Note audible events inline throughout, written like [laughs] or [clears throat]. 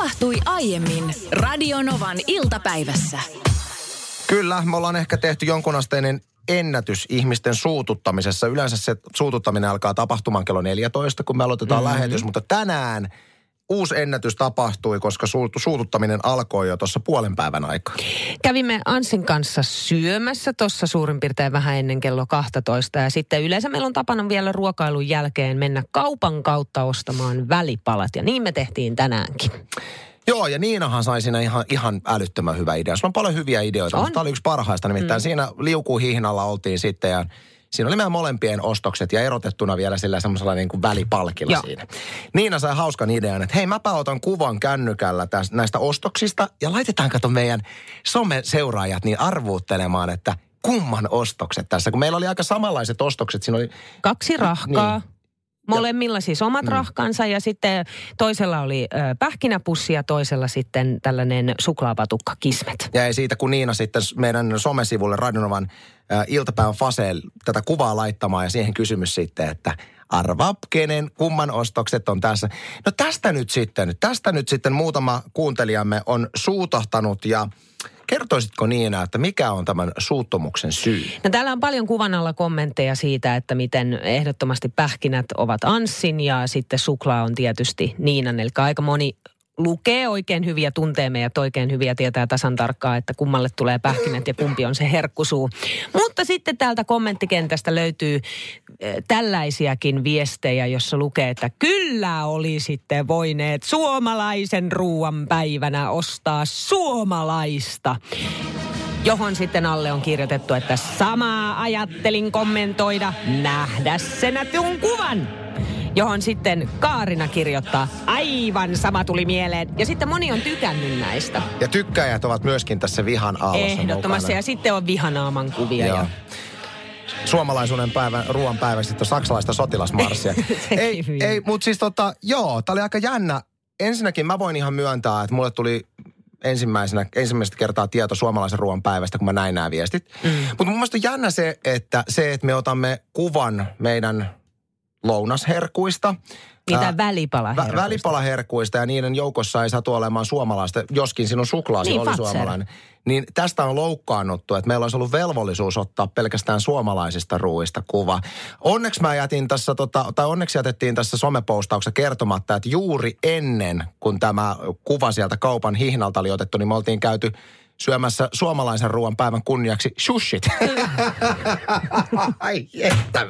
tapahtui aiemmin Radionovan iltapäivässä. Kyllä, me ollaan ehkä tehty jonkunasteinen ennätys ihmisten suututtamisessa. Yleensä se suututtaminen alkaa tapahtumaan kello 14, kun me aloitetaan mm-hmm. lähetys, mutta tänään uusi ennätys tapahtui, koska suututtaminen alkoi jo tuossa puolen päivän aikaa. Kävimme Ansin kanssa syömässä tuossa suurin piirtein vähän ennen kello 12 ja sitten yleensä meillä on tapana vielä ruokailun jälkeen mennä kaupan kautta ostamaan välipalat ja niin me tehtiin tänäänkin. Joo, ja Niinahan sai siinä ihan, ihan älyttömän hyvä idea. Sulla on paljon hyviä ideoita, on. mutta tämä oli yksi parhaista. Nimittäin mm. siinä liukuhihnalla oltiin sitten ja Siinä oli meidän molempien ostokset ja erotettuna vielä sillä semmoisella niin kuin välipalkilla Joo. siinä. Niina sai hauskan idean, että hei mäpä otan kuvan kännykällä tästä, näistä ostoksista ja laitetaan kato meidän some-seuraajat niin arvuuttelemaan, että kumman ostokset tässä. Kun meillä oli aika samanlaiset ostokset. Siinä oli... Kaksi rahkaa. Niin. Molemmilla siis omat mm. rahkansa ja sitten toisella oli ö, pähkinäpussi ja toisella sitten tällainen suklaapatukka kismet. Ja ei siitä, kun Niina sitten meidän somesivulle Radionovan ö, iltapäivän faseen tätä kuvaa laittamaan ja siihen kysymys sitten, että arvaa kenen, kumman ostokset on tässä. No tästä nyt sitten, tästä nyt sitten muutama kuuntelijamme on suutahtanut ja Kertoisitko niin, että mikä on tämän suuttumuksen syy? No täällä on paljon kuvan alla kommentteja siitä, että miten ehdottomasti pähkinät ovat Anssin ja sitten suklaa on tietysti Niinan. Eli aika moni lukee oikein hyviä, tuntee meidät oikein hyviä, tietää tasan tarkkaa, että kummalle tulee pähkinät ja kumpi on se herkkusuu. Mutta sitten täältä kommenttikentästä löytyy eh, tällaisiakin viestejä, jossa lukee, että kyllä oli sitten voineet suomalaisen ruoan päivänä ostaa suomalaista johon sitten alle on kirjoitettu, että samaa ajattelin kommentoida, nähdä sen kuvan johon sitten Kaarina kirjoittaa, aivan sama tuli mieleen. Ja sitten moni on tykännyt näistä. Ja tykkäjät ovat myöskin tässä vihan aallossa Ehdottomasti, mukana. ja sitten on vihanaaman kuvia. Ja suomalaisuuden päivän, ruoan päivä, sitten saksalaista sotilasmarssia. [laughs] ei, ei mutta siis tota, joo, tää oli aika jännä. Ensinnäkin mä voin ihan myöntää, että mulle tuli ensimmäisenä, ensimmäistä kertaa tieto suomalaisen ruoan päivästä, kun mä näin nämä viestit. Mm. Mutta mun mielestä on jännä se, että se, että me otamme kuvan meidän lounasherkuista. Niitä ää, välipalaherkuista. Vä, välipalaherkuista ja niiden joukossa ei satu olemaan suomalaista, joskin sinun suklaasi niin, oli fatser. suomalainen. Niin tästä on loukkaannuttu, että meillä olisi ollut velvollisuus ottaa pelkästään suomalaisista ruuista kuva. Onneksi mä jätin tässä, tota, tai onneksi jätettiin tässä somepostauksessa kertomatta, että juuri ennen kun tämä kuva sieltä kaupan hihnalta oli otettu, niin me oltiin käyty syömässä suomalaisen ruoan päivän kunniaksi shushit. [laughs] Ai että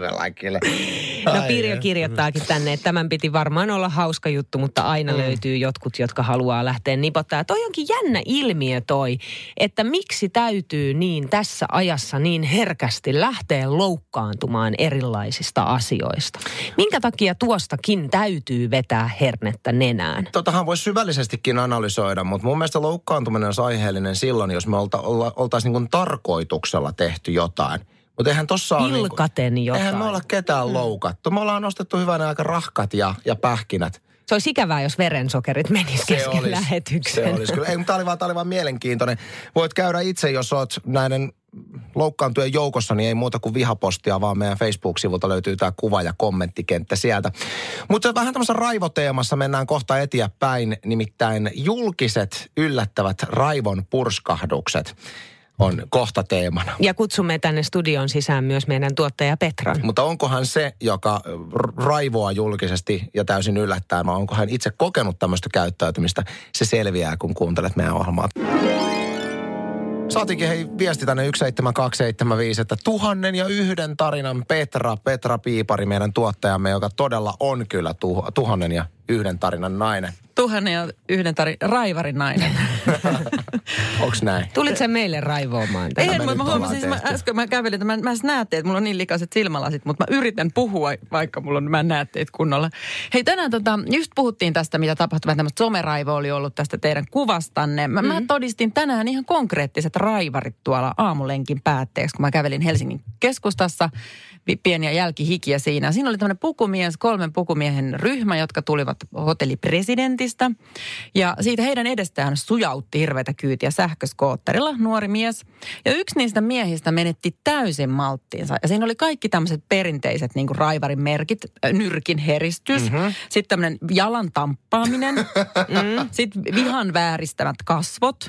No Pirjo kirjoittaakin tänne, että tämän piti varmaan olla hauska juttu, mutta aina mm. löytyy jotkut, jotka haluaa lähteä nipottaa. Toi onkin jännä ilmiö toi, että miksi täytyy niin tässä ajassa niin herkästi lähteä loukkaantumaan erilaisista asioista. Minkä takia tuostakin täytyy vetää hernettä nenään? Totahan voisi syvällisestikin analysoida, mutta mun mielestä loukkaantuminen on aiheellinen silloin, silloin, jos me olta, olla, oltaisiin niin tarkoituksella tehty jotain. Mutta eihän tossa ole... Niin kuin, jotain. Eihän me olla ketään mm. loukattu. Me ollaan nostettu hyvänä aika rahkat ja, ja pähkinät. Se olisi ikävää, jos verensokerit menis kesken olisi, lähetyksen. Se olisi kyllä. Ei, mutta tämä oli, vaan, tämä oli vaan mielenkiintoinen. Voit käydä itse, jos olet näiden loukkaantujen joukossa, niin ei muuta kuin vihapostia, vaan meidän Facebook-sivulta löytyy tämä kuva- ja kommenttikenttä sieltä. Mutta vähän tämmöisessä raivoteemassa mennään kohta eteenpäin, nimittäin julkiset yllättävät raivon purskahdukset on kohta teemana. Ja kutsumme tänne studion sisään myös meidän tuottaja Petran. Mutta onkohan se, joka raivoaa julkisesti ja täysin yllättää, vai onko hän itse kokenut tämmöistä käyttäytymistä, se selviää, kun kuuntelet meidän ohjelmaa. Saatiinkin hei viesti tänne 17275, että tuhannen ja yhden tarinan Petra, Petra Piipari, meidän tuottajamme, joka todella on kyllä tuh, tuhannen ja yhden tarinan nainen. Tuhannen ja yhden tarinan raivarin nainen. [laughs] Onks näin? Tulit sen meille raivoamaan? Ei, mutta mä huomasin, siis mä, äsken mä kävelin, että mä, mä näette, että mulla on niin likaiset silmälasit, mutta mä yritän puhua, vaikka mulla on, mä näette kunnolla. Hei, tänään tota, just puhuttiin tästä, mitä tapahtui, vähän tämmöistä someraivo oli ollut tästä teidän kuvastanne. Mä, mm-hmm. mä todistin tänään ihan konkreettiset raivarit tuolla aamulenkin päätteeksi, kun mä kävelin Helsingin keskustassa pieniä jälkihikiä siinä. Siinä oli tämmöinen pukumies, kolmen pukumiehen ryhmä, jotka tulivat hotellipresidentistä. Ja siitä heidän edestään sujautti hirveitä kyytiä sähköskootterilla, nuori mies. Ja yksi niistä miehistä menetti täysin malttiinsa. Ja siinä oli kaikki tämmöiset perinteiset niin kuin raivarin merkit, nyrkin heristys, mm-hmm. sitten tämmöinen jalan tamppaaminen, [laughs] mm, sitten vihan vääristämät kasvot,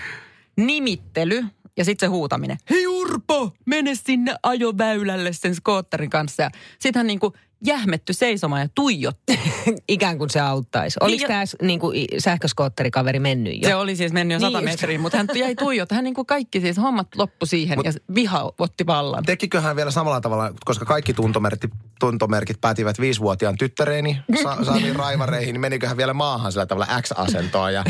nimittely ja sitten se huutaminen. Hei Urpo, mene sinne ajoväylälle sen skootterin kanssa. Ja sitten hän niin kuin jähmetty seisomaan ja tuijotti. [laughs] Ikään kuin se auttaisi. Oliko niin, tämä niin kuin sähköskootterikaveri mennyt jo? Se oli siis mennyt jo sata niin metriä, mutta hän jäi tuijottaa. Hän niin kuin kaikki siis hommat loppu siihen Mut, ja viha otti vallan. Tekikö hän vielä samalla tavalla, koska kaikki tuntomerkit, tuntomerkit päätivät viisivuotiaan tyttäreeni, sa- [laughs] saatiin raivareihin, niin menikö hän vielä maahan sillä tavalla X-asentoa ja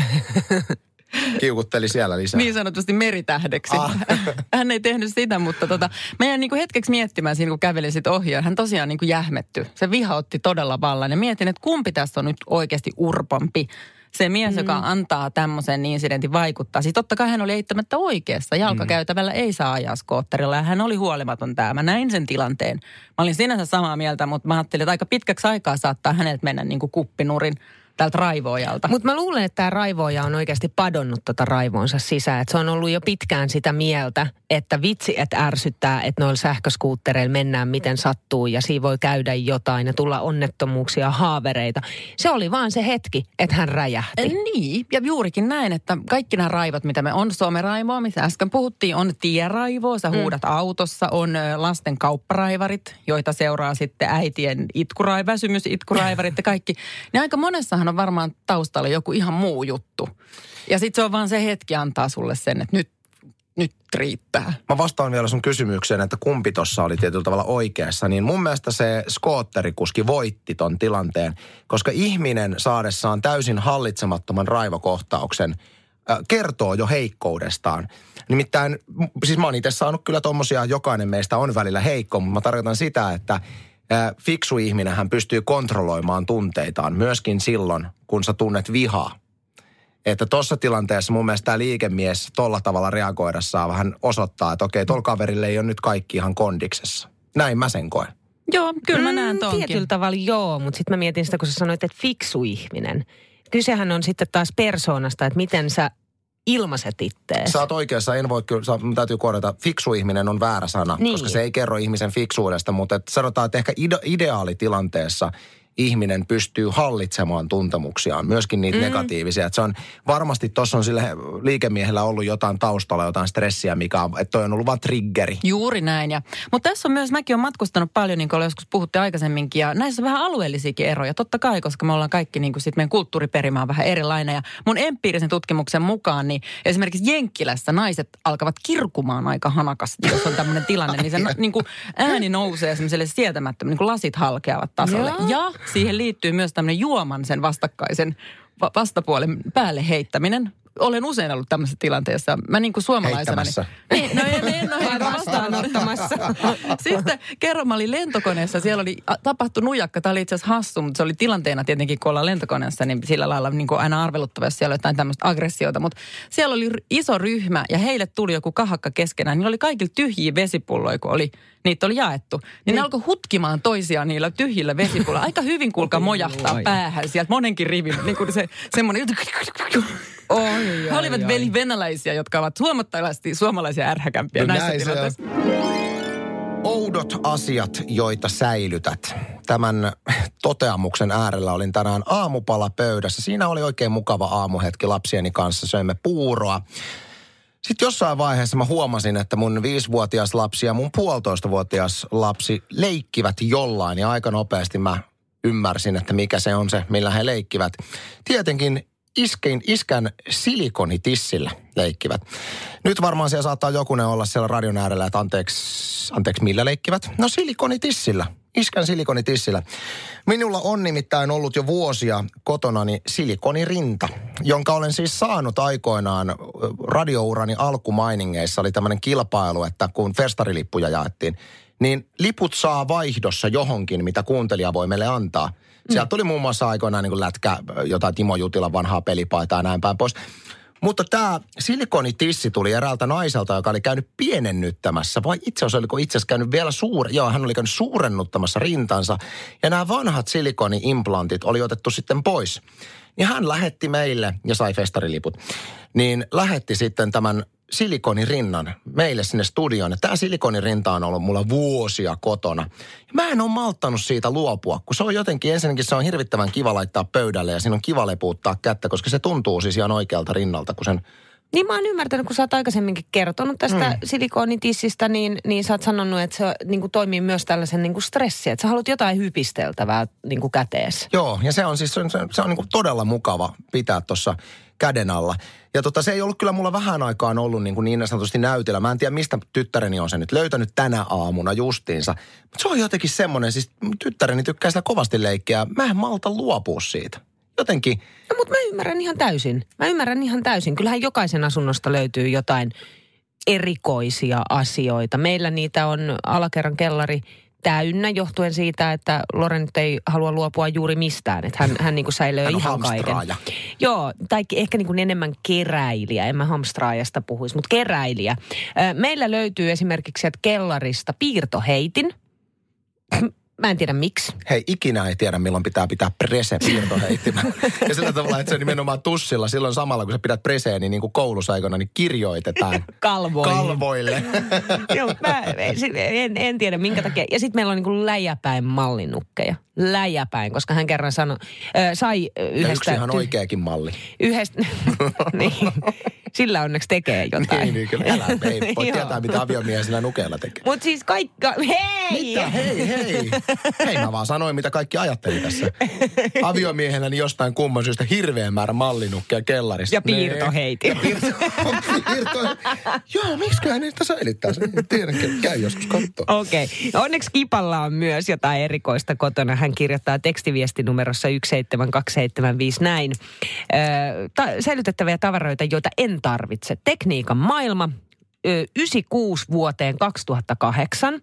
[laughs] kiukutteli siellä lisää. Niin sanotusti meritähdeksi. Ah. [laughs] Hän ei tehnyt sitä, mutta tota, mä jäin niin hetkeksi miettimään siinä, kun kävelin sit ohi. Hän tosiaan niin kuin jähmetty. Se viha otti todella vallan. Ja mietin, että kumpi tässä on nyt oikeasti urpompi. Se mies, mm. joka antaa tämmöisen incidentin vaikuttaa. Siis totta kai hän oli eittämättä oikeassa. Jalkakäytävällä mm. ei saa ajaa skootterilla ja hän oli huolimaton tämä. Mä näin sen tilanteen. Mä olin sinänsä samaa mieltä, mutta mä ajattelin, että aika pitkäksi aikaa saattaa häneltä mennä niin kuin kuppinurin tältä raivoajalta. Mutta mä luulen, että tämä raivoaja on oikeasti padonnut tota raivoonsa sisään. Et se on ollut jo pitkään sitä mieltä, että vitsi, että ärsyttää, että noilla sähköskuuttereilla mennään miten sattuu ja siinä voi käydä jotain ja tulla onnettomuuksia, haavereita. Se oli vaan se hetki, että hän räjähti. Niin, ja juurikin näin, että kaikki nämä raivot, mitä me on, someraivoa, missä äsken puhuttiin, on tieraivoa, sä mm. huudat mm. autossa, on lasten kaupparaivarit, joita seuraa sitten äitien itkurai, väsymys, itkuraivarit ja kaikki. Niin aika monessahan on varmaan taustalla joku ihan muu juttu. Ja sitten se on vaan se hetki antaa sulle sen, että nyt nyt riittää. Mä vastaan vielä sun kysymykseen, että kumpi tuossa oli tietyllä tavalla oikeassa. Niin mun mielestä se skootterikuski voitti ton tilanteen, koska ihminen saadessaan täysin hallitsemattoman raivokohtauksen äh, kertoo jo heikkoudestaan. Nimittäin, siis mä oon itse saanut kyllä tommosia, jokainen meistä on välillä heikko, mutta mä tarkoitan sitä, että fiksu ihminen hän pystyy kontrolloimaan tunteitaan myöskin silloin, kun sä tunnet vihaa että tuossa tilanteessa mun mielestä tämä liikemies tolla tavalla reagoidessaan vähän osoittaa, että okei, tuolla kaverille ei ole nyt kaikki ihan kondiksessa. Näin mä sen koen. Joo, kyllä mä näen mm, tonkin. Tietyllä tavalla joo, mutta sitten mä mietin sitä, kun sä sanoit, että fiksu ihminen. Kysehän on sitten taas persoonasta, että miten sä ilmaiset ittees. Sä oot oikeassa, en voi kyllä, täytyy korjata, fiksu ihminen on väärä sana, niin. koska se ei kerro ihmisen fiksuudesta, mutta että sanotaan, että ehkä ide- ideaalitilanteessa ihminen pystyy hallitsemaan tuntemuksiaan, myöskin niitä mm. negatiivisia. Että se on, varmasti tuossa on sille liikemiehellä ollut jotain taustalla, jotain stressiä, mikä on, että toi on ollut vain triggeri. Juuri näin. Ja, mutta tässä on myös, mäkin olen matkustanut paljon, niin kuin joskus puhutte aikaisemminkin, ja näissä on vähän alueellisiakin eroja. Totta kai, koska me ollaan kaikki, niin kuin sit meidän kulttuuriperimä on vähän erilainen. Ja mun empiirisen tutkimuksen mukaan, niin esimerkiksi Jenkkilässä naiset alkavat kirkumaan aika hanakasti, jos on tämmöinen tilanne, niin se [laughs] niin kuin ääni nousee semmoiselle sietämättömän, niin kuin lasit halkeavat tasolle. Ja, ja siihen liittyy myös tämmöinen juoman sen vastakkaisen vastapuolen päälle heittäminen. Olen usein ollut tämmöisessä tilanteessa. Mä niin kuin suomalaisena... Niin, niin, no en, en ole [laughs] vastaanottamassa. [laughs] Sitten kerran mä olin lentokoneessa, siellä oli tapahtunut nujakka. Tämä oli itse asiassa hassu, mutta se oli tilanteena tietenkin, kun ollaan lentokoneessa, niin sillä lailla niin kuin aina arveluttava, jos siellä oli jotain tämmöistä aggressiota. Mutta siellä oli iso ryhmä ja heille tuli joku kahakka keskenään. Niillä oli kaikilla tyhjiä vesipulloja, kun oli, niitä oli jaettu. Niin, niin. ne alkoi hutkimaan toisiaan niillä tyhjillä vesipulloilla. Aika hyvin kuulkaa mojahtaa päähän sieltä monenkin rivin. Niin kuin se semmoinen Oi, He olivat veli venäläisiä, jotka ovat huomattavasti suomalaisia ärhäkämpiä no näissä tilanteissa. Oudot asiat, joita säilytät. Tämän toteamuksen äärellä olin tänään aamupala pöydässä. Siinä oli oikein mukava aamuhetki lapsieni kanssa. Söimme puuroa. Sitten jossain vaiheessa mä huomasin, että mun viisivuotias lapsi ja mun puolitoistavuotias lapsi leikkivät jollain. Ja aika nopeasti mä ymmärsin, että mikä se on se, millä he leikkivät. Tietenkin iskein, iskän silikonitissillä leikkivät. Nyt varmaan siellä saattaa jokunen olla siellä radion äärellä, että anteeksi, anteeksi millä leikkivät? No silikonitissillä. Iskän silikonitissillä. Minulla on nimittäin ollut jo vuosia kotonani silikonirinta, jonka olen siis saanut aikoinaan radiourani alkumainingeissa. Oli tämmöinen kilpailu, että kun festarilippuja jaettiin, niin liput saa vaihdossa johonkin, mitä kuuntelija voi meille antaa – Sieltä tuli muun muassa aikoinaan niin lätkä, jotain Timo Jutilan vanhaa pelipaitaa ja näin päin pois. Mutta tämä silikonitissi tuli eräältä naiselta, joka oli käynyt pienennyttämässä, vai itse asiassa oliko itse asiassa käynyt vielä suur, joo, hän oli käynyt suurennuttamassa rintansa. Ja nämä vanhat silikoni-implantit oli otettu sitten pois. Ja hän lähetti meille, ja sai festariliput, niin lähetti sitten tämän silikonirinnan meille sinne studioon. Tämä silikonirinta on ollut mulla vuosia kotona. Mä en ole malttanut siitä luopua, kun se on jotenkin, ensinnäkin se on hirvittävän kiva laittaa pöydälle ja siinä on kiva lepuuttaa kättä, koska se tuntuu siis ihan oikealta rinnalta, kun sen Niin mä oon ymmärtänyt, kun sä oot aikaisemminkin kertonut tästä mm. silikoonitissistä, niin, niin sä oot sanonut, että se niin kuin toimii myös tällaisen niin kuin stressi, että sä haluat jotain hypisteltävää niin kuin kätees. Joo, ja se on siis se on, se on, se on niin kuin todella mukava pitää tuossa käden alla. Ja tota, se ei ollut kyllä mulla vähän aikaan ollut niin, kuin niin sanotusti näytillä. Mä en tiedä, mistä tyttäreni on se nyt löytänyt tänä aamuna justiinsa. Mutta se on jotenkin semmoinen, siis tyttäreni tykkää sitä kovasti leikkiä. Mä en malta luopua siitä. Jotenkin, No, mutta mä ymmärrän ihan täysin. Mä ymmärrän ihan täysin. Kyllähän jokaisen asunnosta löytyy jotain erikoisia asioita. Meillä niitä on alakerran kellari täynnä johtuen siitä, että Loren ei halua luopua juuri mistään. Että hän, hän niin kuin säilöö Hän ihan kaiken. Joo, tai ehkä niin kuin enemmän keräilijä. En mä hamstraajasta puhuisi, mutta keräilijä. Meillä löytyy esimerkiksi sieltä kellarista piirtoheitin. Mä en tiedä miksi. hei, ikinä ei tiedä, milloin pitää pitää prese piirtoheittimellä. [laughs] ja sillä tavalla, että se nimenomaan tussilla silloin samalla, kun sä pidät preseen, niin, niin kuin koulussa aikana, niin kirjoitetaan Kalvoihin. [laughs] kalvoille. [laughs] Joo, mä en, en tiedä minkä takia. Ja sitten meillä on niinku läjäpäin mallinukkeja. Läjäpäin, koska hän kerran sanoi, ö, sai ö, ja yhdestä... yksi ihan oikeakin malli. Yhdestä, niin, sillä onneksi tekee jotain. Niin, niin kyllä. Älä, ei [laughs] voi tietää, mitä aviomies sillä nukeella tekee. Mutta siis kaikka... Hei! Mitä? Hei, hei. Hei, mä vaan sanoin, mitä kaikki ajatteli tässä. Aviomiehenä niin jostain kumman syystä hirveän määrä mallinukkeja kellarissa. Ja piirtoheitin. Ja piirto, [laughs] piirto. Joo, miksiköhän niistä säilyttää sen? En tiedä, käy joskus katsoa. Okei. Okay. Onneksi Kipalla on myös jotain erikoista kotona. Hän kirjoittaa tekstiviestinumerossa 17275 näin. Ö, ta- säilytettäviä tavaroita, joita en tarvitse. Tekniikan maailma, ö, 96 vuoteen 2008.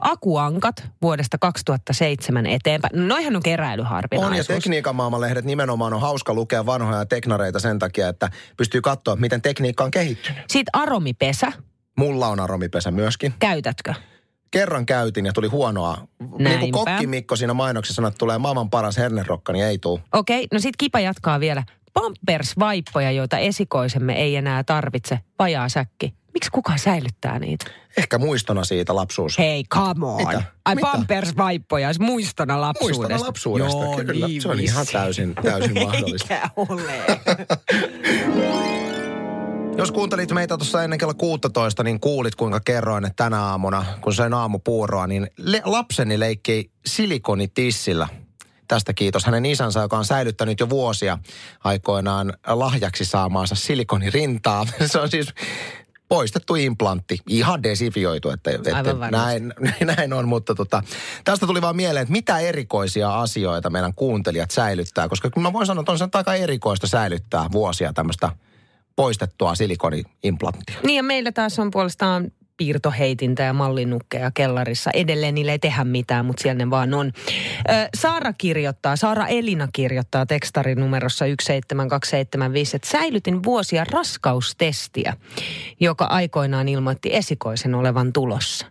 Akuankat vuodesta 2007 eteenpäin. No, Noihän on On ja keräilyharvinaisuus. tekniikan maailmanlehdet nimenomaan on hauska lukea vanhoja teknareita sen takia, että pystyy katsoa, miten tekniikka on kehittynyt. Sitten aromipesä. Mulla on aromipesä myöskin. Käytätkö? Kerran käytin ja tuli huonoa. Niin kuin Näinpä. kokki Mikko siinä mainoksessa sanoi, että tulee maailman paras hernerokka, niin ei tule. Okei, no sitten Kipa jatkaa vielä. Pampers-vaippoja, joita esikoisemme ei enää tarvitse. Vajaa säkki. Miksi kukaan säilyttää niitä? Ehkä muistona siitä lapsuus. Hei, come on. Mitä? Ai Mitä? Pampers-vaippoja muistona lapsuudesta. Muistona lapsuudesta, Joo, kyllä. niin se on ihan täysin, täysin [laughs] mahdollista. Eikä ole. [laughs] Jos kuuntelit meitä tuossa ennen kello 16, niin kuulit kuinka kerroin, että tänä aamuna, kun söin aamupuuroa, niin le- lapseni leikki silikonitissillä. Tästä kiitos hänen isänsä, joka on säilyttänyt jo vuosia aikoinaan lahjaksi saamaansa silikonirintaa. [laughs] Se on siis poistettu implantti, ihan desifioitu, että, että näin, [laughs] näin on, mutta tota, tästä tuli vaan mieleen, että mitä erikoisia asioita meidän kuuntelijat säilyttää, koska kyllä mä voin sanoa, että on se aika erikoista säilyttää vuosia tämmöistä poistettua silikoni-implanttia. niin ja meillä taas on puolestaan piirtoheitintä ja mallinukkeja kellarissa. Edelleen niille ei tehdä mitään, mutta siellä ne vaan on. Saara kirjoittaa, Saara Elina kirjoittaa tekstarin numerossa 17275, että säilytin vuosia raskaustestiä, joka aikoinaan ilmoitti esikoisen olevan tulossa.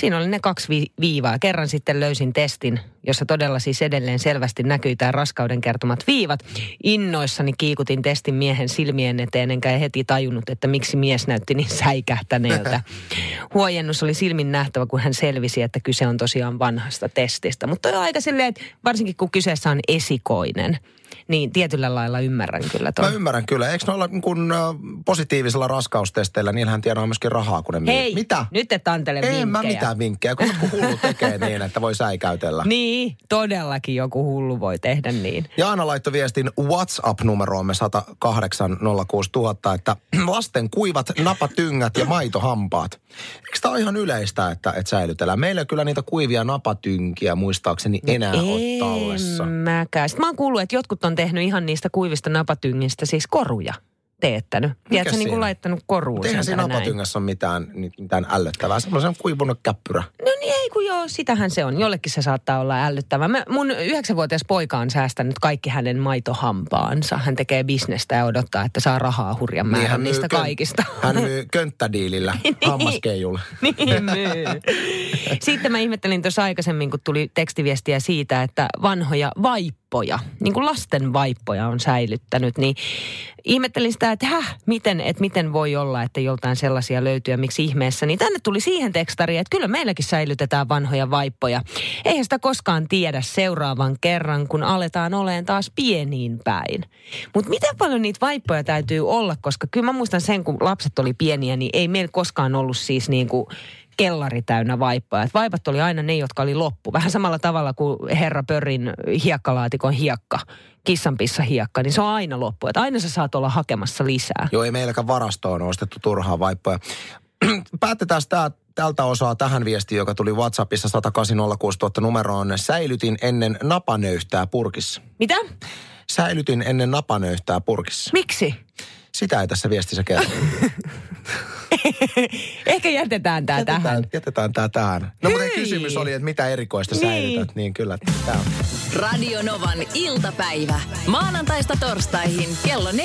Siinä oli ne kaksi vi- viivaa. Kerran sitten löysin testin, jossa todella siis edelleen selvästi näkyi tämä raskauden kertomat viivat. Innoissani kiikutin testin miehen silmien eteen, enkä heti tajunnut, että miksi mies näytti niin säikähtäneeltä. [laughs] Huojennus oli silmin nähtävä, kun hän selvisi, että kyse on tosiaan vanhasta testistä. Mutta on aika silleen, että varsinkin kun kyseessä on esikoinen, niin tietyllä lailla ymmärrän kyllä Mä tuon. ymmärrän kyllä. Eikö noilla niin kun, äh, positiivisilla raskaustesteillä, niillähän tienaa myöskin rahaa, kun ne myy. Hei, Mitä? nyt et antele En vinkkejä. mä mitään vinkkejä, kun jotkut hullu tekee [laughs] niin, että voi säikäytellä. Niin, todellakin joku hullu voi tehdä niin. Jaana laittoi viestin WhatsApp-numeroomme 108 06000, että [clears throat] lasten kuivat napatyngät ja maitohampaat. Eikö tämä ole ihan yleistä, että, että säilytellään? Meillä ei kyllä niitä kuivia napatynkiä muistaakseni enää ole tallessa. Mäkään. Sitten mä oon kuullut, että jotkut on tehnyt ihan niistä kuivista napatyngistä siis koruja. teettänyt. Tiedätkö, niin kuin laittanut koruun Eihän siinä napatyngässä ole mitään, mitään ällöttävää. Semmoisen kuivunut käppyrä. No niin ei kun joo, sitähän se on. Jollekin se saattaa olla ällöttävää. Mä, mun yhdeksänvuotias poika on säästänyt kaikki hänen maitohampaansa. Hän tekee bisnestä ja odottaa, että saa rahaa hurjan määrän hän myy niistä kön- kaikista. Hän myy könttädiilillä [laughs] hammaskeijulle. [laughs] niin myy. Sitten mä ihmettelin tuossa aikaisemmin, kun tuli tekstiviestiä siitä, että vanhoja vaippoja, niin kuin lasten vaippoja on säilyttänyt, niin ihmettelin sitä, että häh, miten, että miten voi olla, että joltain sellaisia löytyy ja miksi ihmeessä. Niin tänne tuli siihen tekstariin, että kyllä meilläkin säilytetään vanhoja vaippoja. Eihän sitä koskaan tiedä seuraavan kerran, kun aletaan oleen taas pieniin päin. Mutta miten paljon niitä vaippoja täytyy olla, koska kyllä mä muistan sen, kun lapset oli pieniä, niin ei meillä koskaan ollut siis niin kuin kellari täynnä vaippoja. Et vaipat oli aina ne, jotka oli loppu. Vähän samalla tavalla kuin herra Pörrin hiekkalaatikon hiekka, kissanpissa hiekka, niin se on aina loppu. Et aina sä saat olla hakemassa lisää. Joo, ei meilläkään varastoon ostettu turhaa vaippoja. [clears throat] Päätetään tää, tältä osaa tähän viestiin, joka tuli WhatsAppissa 10806 numeroon. Säilytin ennen napanöyhtää purkissa. Mitä? Säilytin ennen napanöyhtää purkissa. Miksi? Sitä ei tässä viestissä kerro. [laughs] Ehkä jätetään tämä tähän. jätetään, jätetään tämä tähän. No mutta kysymys oli, että mitä erikoista Niin. säilytät. Niin kyllä, tämä on. Radio Novan iltapäivä. Maanantaista torstaihin kello 14.18.